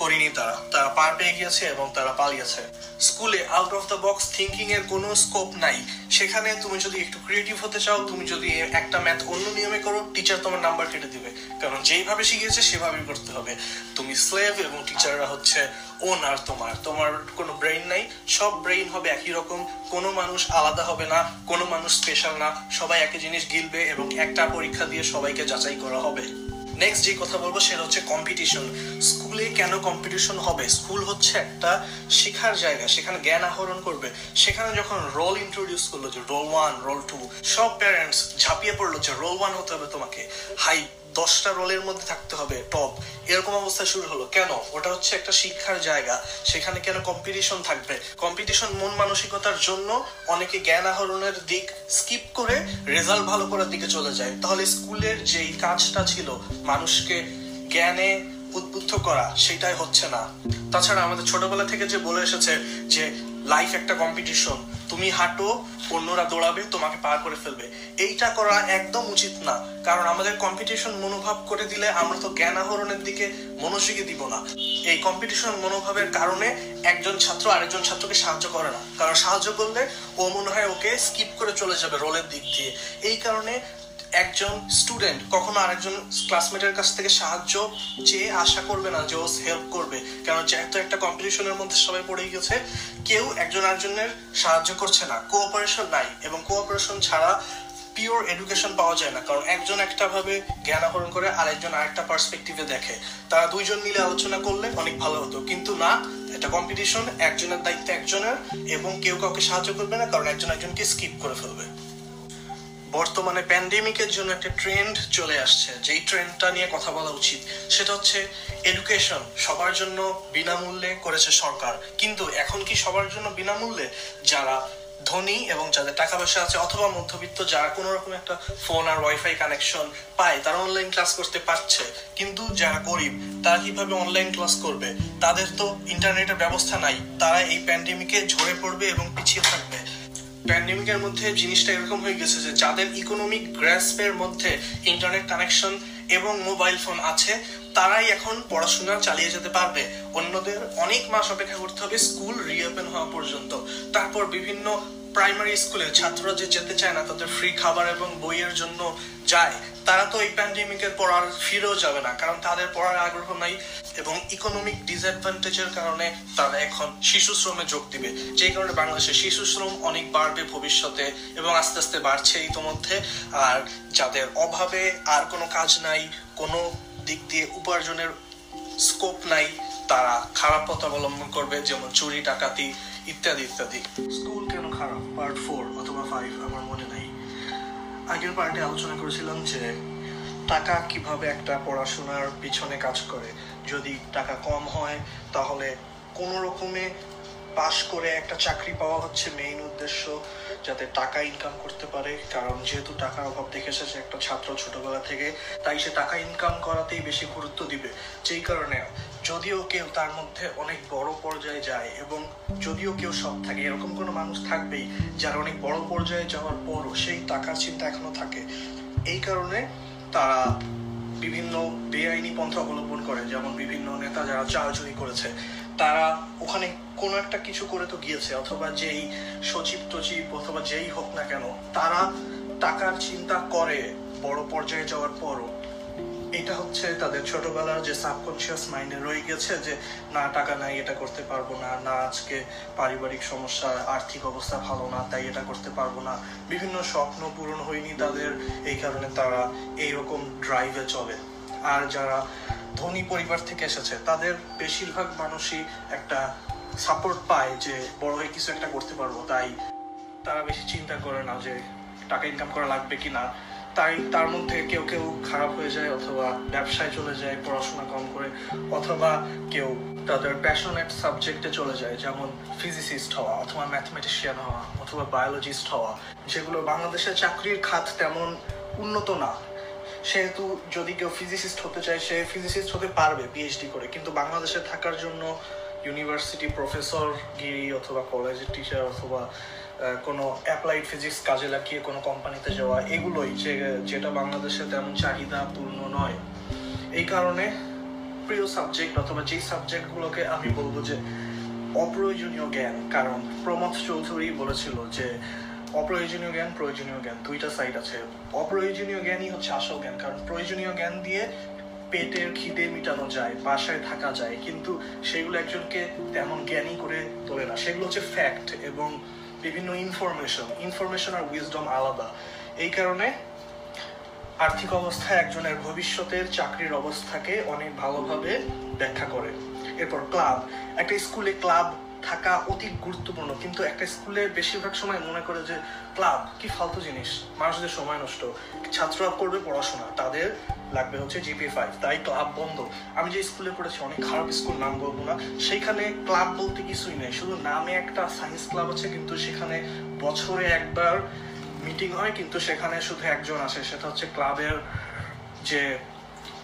করিনি তারা। তারা পার পেয়ে গিয়েছে এবং তারা পালিয়েছে। স্কুলে out of the box thinking এর কোনো স্কোপ নাই। সেখানে তুমি যদি একটু ক্রিয়েটিভ হতে চাও, তুমি যদি একটা ম্যাথ অন্য নিয়মে করো টিচার তোমার নাম্বার কেটে দিবে। কারণ যেইভাবে শিখিয়েছে, সেভাবেই করতে হবে। তুমি স্লেভ এবং টিচাররা হচ্ছে ওনার তোমার। তোমার কোনো ব্রেইন নাই। সব ব্রেইন হবে একই রকম। কোনো মানুষ আলাদা হবে না। কোনো মানুষ স্পেশাল না। সবাই একই জিনিস গিলবে এবং একটা পরীক্ষা দিয়ে সবাইকে যাচাই করা হবে। নেক্সট যে কথা বলব সেটা হচ্ছে কম্পিটিশন স্কুলে কেন কম্পিটিশন হবে? স্কুল হচ্ছে একটা শেখার জায়গা, সেখানে জ্ঞান আহরণ করবে। সেখানে যখন রোল ইন্ট্রোডিউস করল যে রোল ওয়ান রোল টু সব প্যারেন্টস ঝাঁপিয়ে পড়ল যে রোল ওয়ান হতে হবে তোমাকে। হাই দশটা রোলের মধ্যে থাকতে হবে, টপ। এরকম অবস্থা শুরু হলো। কেন? ওটা হচ্ছে একটা শিক্ষার জায়গা। সেখানে কেন কম্পিটিশন থাকবে? কম্পিটিশন মন মানসিকতার জন্য অনেকে জ্ঞান আহরণের দিক স্কিপ করে রেজাল্ট ভালো করার দিকে চলে যায়। তাহলে স্কুলের যেই কাজটা ছিল, মানুষকে জ্ঞানে উদ্বুদ্ধ করা, সেটাই হচ্ছে না। তাছাড়া আমাদের ছোটবেলা থেকে যে বলে এসেছে যে লাইফ একটা কম্পিটিশন তুমি হাঁটো, অন্যরা দৌড়াবে, তোমাকে পার করে ফেলবে। এইটা করা একদম উচিত না। কারণ আমাদের কম্পিটিশন মনোভাব করে দিলে আমরা তো জ্ঞান আহরণের দিকে মনোযোগী দিব না। এই কম্পিটিশন মনোভাবের কারণে একজন ছাত্র আরেকজন ছাত্রকে সাহায্য করে না। কারণ সাহায্য করলে ও মনে হয় ওকে স্কিপ করে চলে যাবে রোলের দিক দিয়ে। এই কারণে একজন স্টুডেন্ট কখনো আরেকজন ক্লাসমেটের কাছ থেকে সাহায্য চেয়ে আশা করবে না যে ও হেল্প করবে। কারণ যেহেতু একটা কম্পিটিশনের মধ্যে সবাই পড়ে গেছে কেউ একজন আরেকজনের সাহায্য করছে না। কোঅপারেশন নাই এবং কোঅপারেশন ছাড়া পিওর এডুকেশন পাওয়া যায় না। কারণ একজন একটা ভাবে জ্ঞান আহরণ করে, আরেকজন আরেকটা পার্সপেক্টিভে দেখে। তারা দুইজন মিলে আলোচনা করলে অনেক ভালো হতো। কিন্তু না, এটা কম্পিটিশন একজনের দায়িত্ব একজনের এবং কেউ কাউকে সাহায্য করবে না, কারণ একজন একজনকে স্কিপ করে ফেলবে। বর্তমানে প্যান্ডেমিকের জন্য একটা ট্রেন্ড চলে আসছে। যেই ট্রেন্ডটা নিয়ে কথা বলা উচিত, সেটা হচ্ছে এডুকেশন সবার জন্য বিনামূল্যে করেছে সরকার। কিন্তু এখন কি সবার জন্য বিনামূল্যে? যারা ধনী এবং যাদের টাকা পয়সা আছে অথবা মধ্যবিত্ত, যারা কোনো রকম একটা ফোন আর ওয়াইফাই কানেকশন পায়, তারা অনলাইন ক্লাস করতে পারছে। কিন্তু যারা গরিব, তারা কীভাবে অনলাইন ক্লাস করবে? তাদের তো ইন্টারনেটের ব্যবস্থা নাই। তারা এই প্যান্ডেমিকে ঝরে পড়বে এবং পিছিয়ে থাকবে। প্যান্ডেমিকের মধ্যে জিনিসটা এরকম হয়ে গেছে যে যাদের ইকোনমিক গ্র্যাসপের মধ্যে ইন্টারনেট কানেকশন এবং মোবাইল ফোন আছে, তারাই এখন পড়াশোনা চালিয়ে যেতে পারবে। অন্যদের অনেক মাস অপেক্ষা করতে হবে স্কুল রিওপেন হওয়া পর্যন্ত। তারপর বিভিন্ন প্রাইমারি স্কুলে ছাত্ররা যে যেতে চায় না, তাদের ফ্রি খাবার এবং বইয়ের জন্য যায়, তারা তো এই প্যান্ডেমিকের পর আর ফিরেও যাবে না, কারণ তাদের পড়ার আগ্রহ নাই এবং ইকোনমিক ডিসঅ্যাডভান্টেজের কারণে তারা এখন শিশু শ্রমে যোগ দিবে, যেই কারণে বাংলাদেশে শিশু শ্রম অনেক বাড়বে ভবিষ্যতে এবং আস্তে আস্তে বাড়ছে ইতোমধ্যে। আর যাদের অভাবে আর কোনো কাজ নাই, কোনো দিক দিয়ে উপার্জনের স্কোপ নাই, তারা খারাপ পথ অবলম্বন করবে, যেমন চুরি, ডাকাতি ইত্যাদি ইত্যাদি। স্কুল কেন খারাপ? পার্ট ফোর অথবা ফাইভ আমার মনে নাই। আগের পার্টে আলোচনা করেছিলাম যে, টাকা কীভাবে একটা পড়াশোনার পিছনে কাজ করে। যদি টাকা কম হয়, তাহলে কোনো রকমে পাশ করে একটা চাকরি পাওয়া হচ্ছে মেইন উদ্দেশ্য। যাতে টাকা ইনকাম করতে পারে, কারণ যেহেতু টাকার অভাব দেখেছে সে একটা ছাত্র ছোটবেলা থেকে, তাই সে টাকা ইনকাম করাতেই বেশি গুরুত্ব দিবে। যেই কারণে যদিও কেউ তার মধ্যে অনেক বড় পর্যায়ে যায় এবং যদিও কেউ সব থাকে, এরকম কোনো মানুষ থাকবেই যারা অনেক বড় পর্যায়ে যাওয়ার পরও সেই টাকার চিন্তা এখনও থাকে। এই কারণে তারা বিভিন্ন বেআইনি পন্থা অবলম্বন করে, যেমন বিভিন্ন নেতা যারা চাল চুরি করেছে। তারা ওখানে কোনো একটা কিছু করে তো গিয়েছে, অথবা যেই সচিব টচিব অথবা যেই হোক না কেন, তারা টাকার চিন্তা করে বড় পর্যায়ে যাওয়ার পরও। এটা হচ্ছে তাদের ছোটবেলার যে সাবকনশিয়াস মাইন্ডে রয়ে গেছে যে, না, টাকা নাই, এটা করতে পারব না না, আজকে পারিবারিক সমস্যা, আর্থিক অবস্থা ভালো না, তাই এটা করতে পারব না। বিভিন্ন স্বপ্ন পূরণ হয়নি তাদের, এই কারণে তারা এইরকম ড্রাইভে চলে। আর যারা ধনী পরিবার থেকে এসেছে। তাদের বেশিরভাগ মানুষই একটা সাপোর্ট পায় যে, বড় হয়ে কিছু একটা করতে পারব। তাই তারা বেশি চিন্তা করে না যে, টাকা ইনকাম করা লাগবে কি না তাই তার মধ্যে কেউ কেউ খারাপ হয়ে যায় অথবা ব্যবসায় চলে যায়, পড়াশোনা কম করে, অথবা কেউ তাদের প্যাশনেট সাবজেক্টে চলে যায়, যেমন ফিজিসিস্ট হওয়া, অথবা ম্যাথমেটিশিয়ান হওয়া, অথবা বায়োলজিস্ট হওয়া। যেগুলো বাংলাদেশের চাকরির খাত তেমন উন্নত না। সেহেতু যদি কেউ ফিজিসিস্ট হতে চায়, সে ফিজিসিস্ট হতে পারবে পিএইচডি করে। কিন্তু বাংলাদেশে থাকার জন্য ইউনিভার্সিটি প্রফেসর গিরি অথবা কলেজের টিচার অথবা কোনো অ্যাপ্লাইড ফিজিক্স কাজে লাগিয়ে কোনো কোম্পানিতে যাওয়া, এগুলোই যে, যেটা বাংলাদেশে তেমন চাহিদা পূর্ণ নয়। এই কারণে প্রিয় সাবজেক্ট অথবা যেই সাবজেক্টগুলোকে আমি বলব যে অপ্রয়োজনীয় জ্ঞান, কারণ প্রমথ চৌধুরী বলেছিল যে অপ্রয়োজনীয় জ্ঞান, প্রয়োজনীয় জ্ঞান, দুইটা সাইড আছে। অপ্রয়োজনীয় জ্ঞানই হচ্ছে আসল জ্ঞান, কারণ প্রয়োজনীয় জ্ঞান দিয়ে পেটের খিদে মিটানো যায়, বাসায় থাকা যায়, কিন্তু সেগুলো একজনকে তেমন জ্ঞানী করে তোলে না। সেগুলো হচ্ছে ফ্যাক্ট এবং বিভিন্ন ইনফরমেশন ইনফরমেশন আর উইজডম আলাদা। এই কারণে আর্থিক অবস্থা একজনের ভবিষ্যতের চাকরির অবস্থাকে অনেক ভালোভাবে ব্যাখ্যা করে। এরপর ক্লাব একটা স্কুলে ক্লাব থাকা অতি গুরুত্বপূর্ণ। কিন্তু একটা স্কুলে বেশিরভাগ সময় মনে করে যে, ক্লাব, কি ফালতু জিনিস। মানুষদের সময় নষ্ট। ছাত্ররা করবে পড়াশোনা। তাদের লাগবে হচ্ছে জিপি ফাইভ তাই ক্লাব বন্ধ। আমি যে স্কুলে পড়েছি, অনেক খারাপ স্কুল, নাম বলব না। সেইখানে ক্লাব বলতে কিছুই নেই। শুধু নামে একটা সায়েন্স ক্লাব আছে, কিন্তু সেখানে বছরে একবার মিটিং হয়, কিন্তু সেখানে শুধু একজন আসে। সেটা হচ্ছে ক্লাবের যে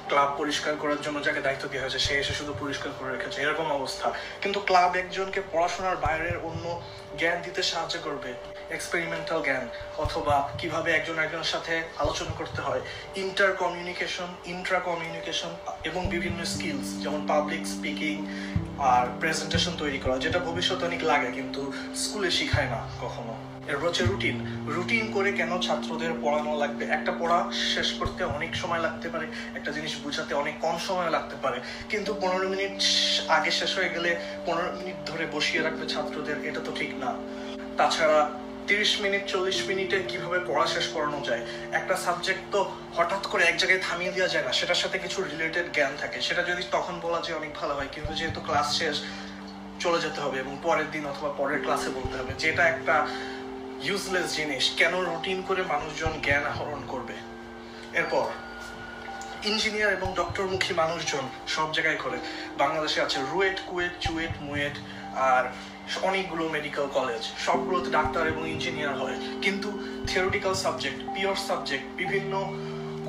ক্লাব পরিষ্কার করার জন্য যাকে দায়িত্ব দেওয়া হয়েছে, সে এসে শুধু পরিষ্কার করে রেখেছে। এরকম অবস্থা। কিন্তু ক্লাব একজনকে পড়াশোনার বাইরের অন্য জ্ঞান দিতে সাহায্য করবে। এক্সপেরিমেন্টাল জ্ঞান। অথবা কীভাবে একজন একজনের সাথে আলোচনা করতে হয়। ইন্টার কমিউনিকেশন ইন্ট্রা কমিউনিকেশন এবং বিভিন্ন স্কিলস যেমন পাবলিক স্পিকিং আর প্রেজেন্টেশন তৈরি করা, যেটা ভবিষ্যতে অনেক লাগে, কিন্তু স্কুলে শিখায় না কখনো। এরপর হচ্ছে রুটিন রুটিন করে কেন ছাত্রদের পড়ানো লাগবে? একটা পড়া শেষ করতে অনেক সময় লাগতে পারে, একটা জিনিস বোঝাতে অনেক কম সময় লাগতে পারে। কিন্তু পনেরো মিনিট আগে শেষ হয়ে গেলে পনেরো মিনিট ধরে বসিয়ে রাখবে ছাত্রদের, এটা তো ঠিক না। তাছাড়া তিরিশ মিনিট, চল্লিশ মিনিটে কীভাবে পড়া শেষ করানো যায়? একটা সাবজেক্ট তো হঠাৎ করে এক জায়গায় থামিয়ে দেওয়া যায় না, সেটার সাথে কিছু রিলেটেড জ্ঞান থাকে। সেটা যদি তখন বলা যায় অনেক ভালো হয়, কিন্তু যেহেতু ক্লাস শেষ, চলে যেতে হবে এবং পরের দিন অথবা পরের ক্লাসে বলতে হবে। যেটা একটা ইউজলেস জিনিস। কেন রুটিন করে মানুষজন জ্ঞান আহরণ করবে? এরপর ইঞ্জিনিয়ার এবং ডক্টরমুখী মানুষজন সব জায়গায় করে বাংলাদেশে আছে রুয়েট, কুয়েট, চুয়েট, মুয়েট আর অনেকগুলো মেডিকেল কলেজ সবগুলোতে ডাক্তার এবং ইঞ্জিনিয়ার হয়। কিন্তু থিওরিটিক্যাল সাবজেক্ট পিওর সাবজেক্ট বিভিন্ন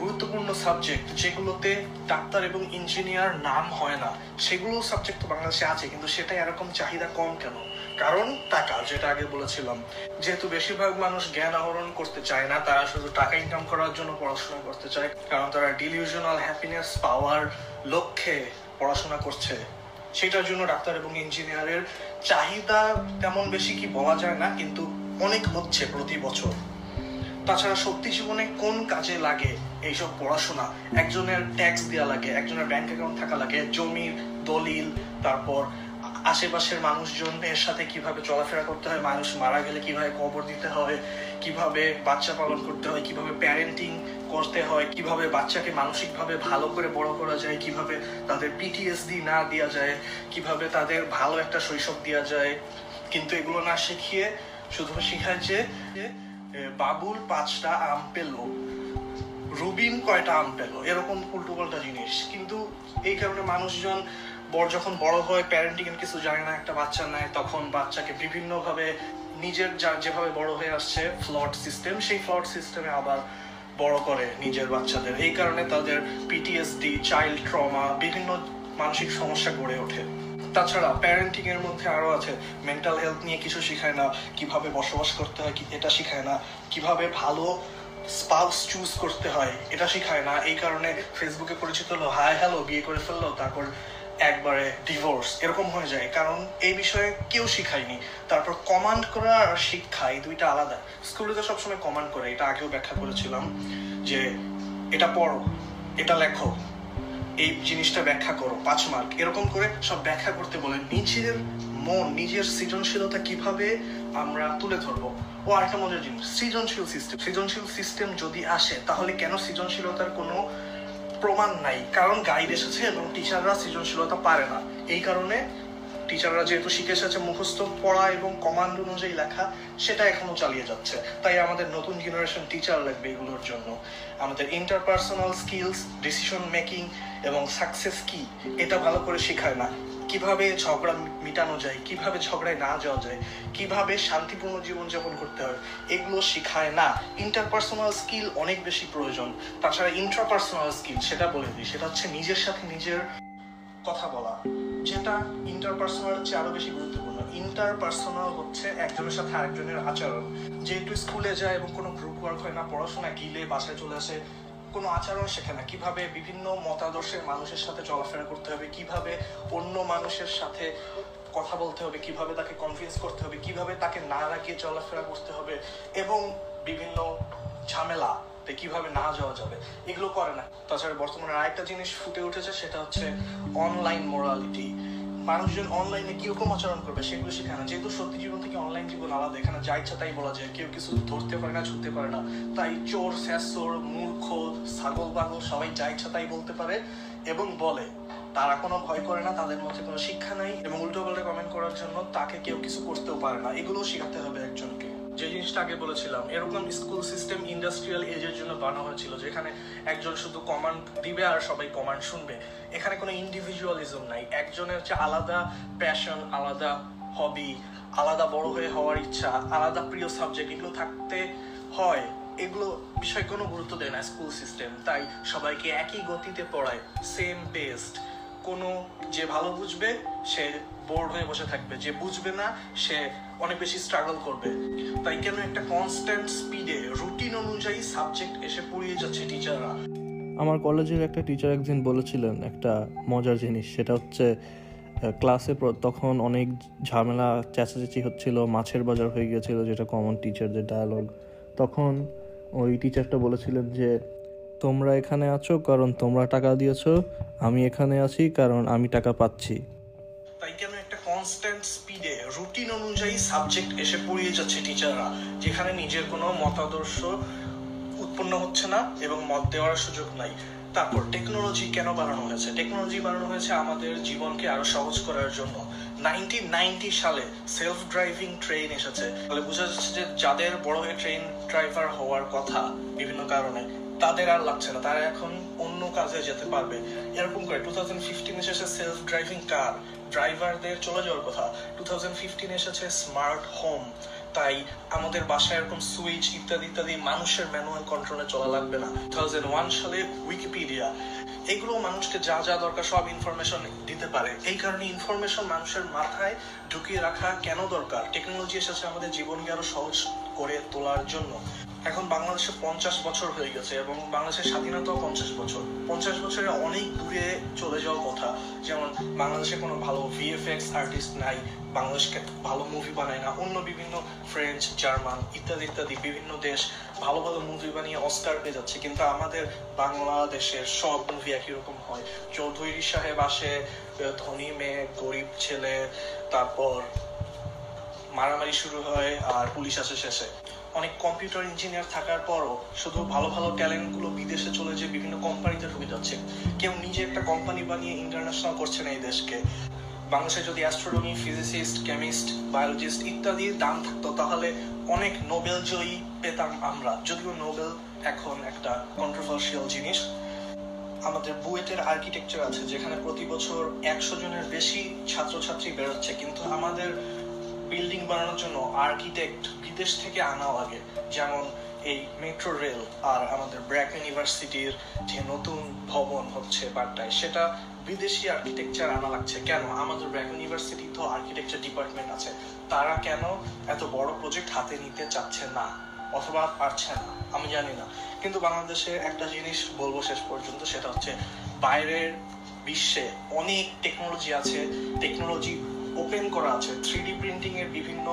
গুরুত্বপূর্ণ সাবজেক্ট যেগুলোতে ডাক্তার এবং ইঞ্জিনিয়ার নাম হয় না সেগুলো সাবজেক্ট তো বাংলাদেশে আছে, কিন্তু সেটা এরকম চাহিদা কম কেন? কারণ টাকা, যেটা আগে বলেছিলাম। যেহেতু বেশিরভাগ মানুষ জ্ঞান আহরণ করতে চায় না, তারা শুধু টাকা ইনকাম করার জন্য পড়াশোনা করতে চায়, কারণ তারা ডিলিউশনাল হ্যাপিনেস পাওয়ার লক্ষ্যে পড়াশোনা করছে। সেটার জন্য ডাক্তার এবং ইঞ্জিনিয়ারের চাহিদা তেমন বেশি কি বলা যায় না, কিন্তু অনেক হচ্ছে প্রতি বছর। তাছাড়া সত্যি জীবনে কোন কাজে লাগে এইসব পড়াশোনা? একজনের ট্যাক্স দেওয়া লাগে, একজনের ব্যাংক অ্যাকাউন্ট থাকা লাগে, জমির দলিল, তারপর আশেপাশের মানুষজনের সাথে কীভাবে চলাফেরা করতে হয়, মানুষ মারা গেলে কীভাবে কবর দিতে হয়, কীভাবে বাচ্চা পালন করতে হয়, কীভাবে প্যারেন্টিং করতে হয়, কীভাবে বাচ্চাকে মানসিকভাবে ভালো করে বড় করা যায়, কীভাবে তাদের পিটিএসডি না দেওয়া যায়, কীভাবে তাদের ভালো একটা শৈশব দেওয়া যায়। কিন্তু এগুলো না শিখিয়ে শুধু শিখায় যে বাবুল পাঁচটা আম পেল, রুবিন কয়টা আম পেল, এরকম উল্টো পাল্টা জিনিস। কিন্তু এই কারণে মানুষজন বড় যখন বড় হয় প্যারেন্টিং এর কিছু জানে না, একটা বাচ্চা নেয়, তখন বাচ্চাকে বিভিন্নভাবে নিজের যা, যেভাবে বড় হয়ে আসছে ফ্লট সিস্টেম সেই ফ্লট সিস্টেমে আবার বড় করে নিজের বাচ্চাদের। এই কারণে তাদের পিটিএসডি চাইল্ড ট্রমা বিভিন্ন মানসিক সমস্যা গড়ে ওঠে। তাছাড়া প্যারেন্টিং এর মধ্যে আরও আছে মেন্টাল হেলথ নিয়ে কিছু শেখায় না, কীভাবে বসবাস করতে হয় এটা শেখায় না, কীভাবে ভালো স্পাউস চুজ করতে হয়, এটা শেখায় না। এই কারণে ফেসবুকে পরিচিত হলো হাই হ্যালো বিয়ে করে ফেলল, তারপর একবারে ডিভোর্স এরকম হয়ে যায়। কারণ এই বিষয়ে কেউ শিখায়নি। তারপর কমান্ড করা আর শিক্ষা, এই দুইটা আলাদা। স্কুলে তো সবসময় কমান্ড করে, এটা আগেও ব্যাখ্যা করেছিলাম যে এটা পড়ো, এটা লেখো, এই জিনিসটা ব্যাখ্যা করো, পাঁচ মার্ক এরকম করে সব ব্যাখ্যা করতে বলে। নিজের মন, নিজের সৃজনশীলতা কীভাবে আমরা তুলে ধরবো? ও আরেকটা মজার জিনিস, সৃজনশীল সিস্টেম সৃজনশীল সিস্টেম যদি আসে, তাহলে কেন সৃজনশীলতার কোনো প্রমাণ নাই, কারণ গাইড এসেছে এবং টিচাররা সৃজনশীলতা পারে না। এই কারণে টিচাররা যেহেতু শিখে এসেছে মুখস্থ পড়া এবং কমান্ড অনুযায়ী লেখা, সেটা এখনও চালিয়ে যাচ্ছে। তাই আমাদের নতুন জেনারেশন টিচার লাগবে এগুলোর জন্য। আমাদের ইন্টারপার্সোনাল স্কিলস ডিসিশন মেকিং এবং সাকসেস কি, এটা ভালো করে শেখায় না। কীভাবে ঝগড়া মিটানো যায়, কীভাবে ঝগড়ায় না যাওয়া যায়, কীভাবে শান্তিপূর্ণ জীবনযাপন করতে হয়, এগুলো শেখায় না। ইন্টারপার্সোনাল স্কিল অনেক বেশি প্রয়োজন। তাছাড়া ইন্ট্রাপার্সোনাল স্কিল সেটা বলে দিই, সেটা হচ্ছে নিজের সাথে নিজের কথা বলা, যেটা ইন্টারপার্সোনাল চেয়ে আরও বেশি গুরুত্বপূর্ণ। ইন্টারপার্সোনাল হচ্ছে একজনের সাথে আরেকজনের আচরণ। যেহেতু স্কুলে যায় এবং কোনো গ্রুপ ওয়ার্ক হয় না, পড়াশোনা গিলে বাসায় চলে আসে কোনো আচরণ শেখে না। কীভাবে বিভিন্ন মতাদর্শের মানুষের সাথে চলাফেরা করতে হবে, কীভাবে অন্য মানুষের সাথে কথা বলতে হবে, কীভাবে তাকে কনভিন্স করতে হবে, কীভাবে তাকে না রাখিয়ে চলাফেরা করতে হবে এবং বিভিন্ন ঝামেলা কীভাবে না যাওয়া যাবে, এগুলো করে না। তাছাড়া বর্তমানে আরেকটা জিনিস ফুটে উঠেছে, সেটা হচ্ছে অনলাইন মোরালিটি মানুষজন অনলাইনে কীরকম আচরণ করবে, সেগুলো শেখানো। যেহেতু সত্যি জীবন থেকে অনলাইন জীবন আলাদা, এখানে যা ইচ্ছা তাই বলা যায়। কেউ কিছু ধরতে পারে না ছুটতে পারে না। তাই চোর, শ্যাসর, মূর্খ, ছাগল বাগল সবাই যা ইচ্ছা তাই বলতে পারে এবং বলে। তারা কোনো ভয় করে না, তাদের মধ্যে কোনো শিক্ষা নাই এবং উল্টো পাল্টা কমেন্ট করার জন্য তাকে কেউ কিছু করতেও পারে না। এগুলো শেখাতে হবে একজনকে। যে জিনিসটা আগে বলেছিলাম, এরকম স্কুল সিস্টেম ইন্ডাস্ট্রিয়াল এজের জন্য বানানো হয়েছিল, যেখানে একজন শুধু কমান্ড দিবে আর সবাই কমান্ড শুনবে। এখানে কোনো ইন্ডিভিজুয়ালিজম নাই। একজনের হচ্ছে আলাদা প্যাশন আলাদা হবি আলাদা বড় হয়ে হওয়ার ইচ্ছা, আলাদা প্রিয় সাবজেক্ট এগুলো থাকতে হয়। এগুলো বিষয় কোনো গুরুত্ব দেয় না স্কুল সিস্টেম তাই সবাইকে একই গতিতে পড়ায় সেম পেস্ট কোনো যে ভালো বুঝবে, সে বোর্ড হয়ে বসে থাকবে। যে বুঝবে না, সে অনেক বেশি স্ট্রাগল করবে। তাই কেন একটা কনস্ট্যান্ট স্পিডে রুটিন অনুযায়ী সাবজেক্ট এসে পড়িয়ে যাচ্ছে টিচাররা আমার কলেজের একটা টিচার একদিন বলেছিলেন একটা মজার জিনিস। সেটা হচ্ছে ক্লাসে তখন অনেক ঝামেলা, চেঁচাচেঁচি হচ্ছিল, মাছের বাজার হয়ে গিয়েছিল, যেটা কমন টিচারদের ডায়ালগ তখন ওই টিচারটা বলেছিলেন যে তোমরা এখানে আছো কারণ তোমরা টাকা দিয়েছ, আমি এখানে আছি কারণ আমি টাকা পাচ্ছি। তাই কেন একটা কনস্ট্যান্ট স্পিডে রুটিন অনুযায়ী সাবজেক্ট এসে পড়িয়ে যাচ্ছে টিচাররা যেখানে নিজের কোনো মতাদর্শ উৎপন্ন হচ্ছে না এবং মত দেওয়ার সুযোগ নাই। তারপর টেকনোলজি কেন বাড়ানো হয়েছে? টেকনোলজি বাড়ানো হয়েছে আমাদের জীবনকে আরও সহজ করার জন্য। নাইনটিন নাইনটি সালে সেলফ ড্রাইভিং ট্রেন এসেছে। তাহলে বোঝা যাচ্ছে যে যাদের বড় হয়ে ট্রেন ড্রাইভার হওয়ার কথা বিভিন্ন কারণে তাদের আর লাগছে না। তারা এখন অন্য কাজে যেতে পারবে। এরকম করে টু থাউজেন্ড ফিফটিন এসেছে সেলফ ড্রাইভিং কার ড্রাইভারদের চলে যাওয়ার কথা। টু থাউজেন্ড ফিফটিন এসেছে স্মার্ট হোম তাই আমাদের বাসায় এরকম সুইচ ইত্যাদি ইত্যাদি মানুষের ম্যানুয়াল কন্ট্রোলে চলা লাগবে না। টু থাউজেন্ড ওয়ান সালে উইকিপিডিয়া এগুলো মানুষকে যা যা দরকার সব ইনফরমেশন দিতে পারে। এই কারণে ইনফরমেশন মানুষের মাথায় ঢুকিয়ে রাখা কেন দরকার? টেকনোলজি এসেছে আমাদের জীবনকে আরও সহজ করে তোলার জন্য। এখন বাংলাদেশে পঞ্চাশ বছর হয়ে গেছে এবং বাংলাদেশের স্বাধীনতাও পঞ্চাশ বছর। পঞ্চাশ বছরে অনেক দূরে চলে যাওয়ার কথা, যেমন বাংলাদেশে কোনো ভালো ভিএফএক্স আর্টিস্ট নাই, বাংলাদেশকে ভালো মুভি বানায় না, অন্য বিভিন্ন ফ্রেঞ্চ জার্মান ইত্যাদি ইত্যাদি বিভিন্ন দেশ ভালো ভালো মুভি বানিয়ে অস্কার পেয়ে যাচ্ছে। কিন্তু আমাদের বাংলাদেশের সব মুভি একই রকম হয়। চৌধুরী সাহেব আসে, ধনী মেয়ে, গরিব ছেলে, তারপর মারামারি শুরু হয় আর পুলিশ আসে শেষে। অনেক কম্পিউটার ইঞ্জিনিয়ার থাকার পরও শুধু ভালো ভালো ট্যালেন্টগুলো বিদেশে চলে যে বিভিন্ন কোম্পানিতে ঢুকে যাচ্ছে। কেউ নিজে একটা কোম্পানি বানিয়ে ইন্টারন্যাশনাল করছে না এই দেশকে। বাংলাদেশে যদি অ্যাস্ট্রোনমি ফিজিসিস্ট কেমিস্ট বায়োলজিস্ট ইত্যাদির দাম থাকতো, তাহলে অনেক নোবেল জয়ী পেতাম আমরা। যদিও নোবেল এখন একটা কন্ট্রোভার্সিয়াল জিনিস। আমাদের বুয়েটের আর্কিটেকচার আছে, যেখানে প্রতি বছর একশো জনের বেশি ছাত্রছাত্রী বেরোচ্ছে। কিন্তু আমাদের বিল্ডিং বানানোর জন্য আর্কিটেক্ট বিদেশ থেকে আনা লাগে যেমন এই মেট্রো রেল আর আমাদের ব্র্যাক ইউনিভার্সিটির যে নতুন ভবন হচ্ছে বাড্ডায়, সেটা বিদেশি আর্কিটেকচার আনা লাগছে। কেন? আমাদের ব্র্যাক ইউনিভার্সিটি তো আর্কিটেকচার ডিপার্টমেন্ট আছে। তারা কেন এত বড় প্রজেক্ট হাতে নিতে চাচ্ছে না? অথবা পারছে না? আমি জানি না। কিন্তু বাংলাদেশে একটা জিনিস বলব শেষ পর্যন্ত, সেটা হচ্ছে বাইরের বিশ্বে অনেক টেকনোলজি আছে। টেকনোলজি ওপেন করা আছে থ্রি প্রিন্টিং এর বিভিন্ন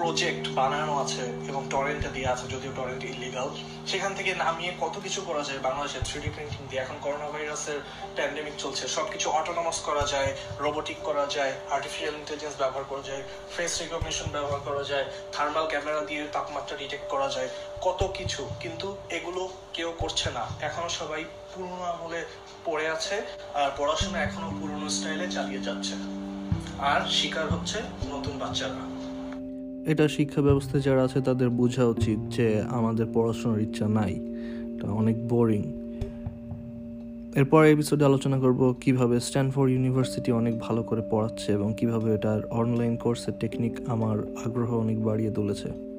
প্রজেক্ট বানানো আছে এবং টরেন্টে দেওয়া আছে, যদিও টরেন্ট ইলিগাল সেখান থেকে নামিয়ে কত কিছু করা যায় বাংলাদেশে থ্রি ডি প্রিন্টিং দিয়ে? এখন করোনা ভাইরাসের প্যান্ডেমিক চলছে, সবকিছু অটোনমাস করা যায় রোবোটিক করা যায় আর্টিফিশিয়াল ইন্টেলিজেন্স ব্যবহার করা যায় ফেস রিকগনিশন ব্যবহার করা যায় থার্মাল ক্যামেরা দিয়ে তাপমাত্রা ডিটেক্ট করা যায়, কত কিছু। কিন্তু এগুলো কেউ করছে না। এখনও সবাই পুরনো আমলে পড়ে আছে আর পড়াশোনা এখনও পুরনো স্টাইলে চালিয়ে যাচ্ছে। আর শিকার হচ্ছে নতুন বাচ্চারা। এটা শিক্ষা ব্যবস্থায় যারা আছে, তাদের বোঝা উচিত যে আমাদের পড়াশোনার ইচ্ছা নাই। এটা অনেক বোরিং এরপর এপিসোডে আলোচনা করব কীভাবে স্ট্যানফোর্ড ইউনিভার্সিটি অনেক ভালো করে পড়াচ্ছে এবং কীভাবে এটার অনলাইন কোর্সের টেকনিক আমার আগ্রহ অনেক বাড়িয়ে তুলেছে।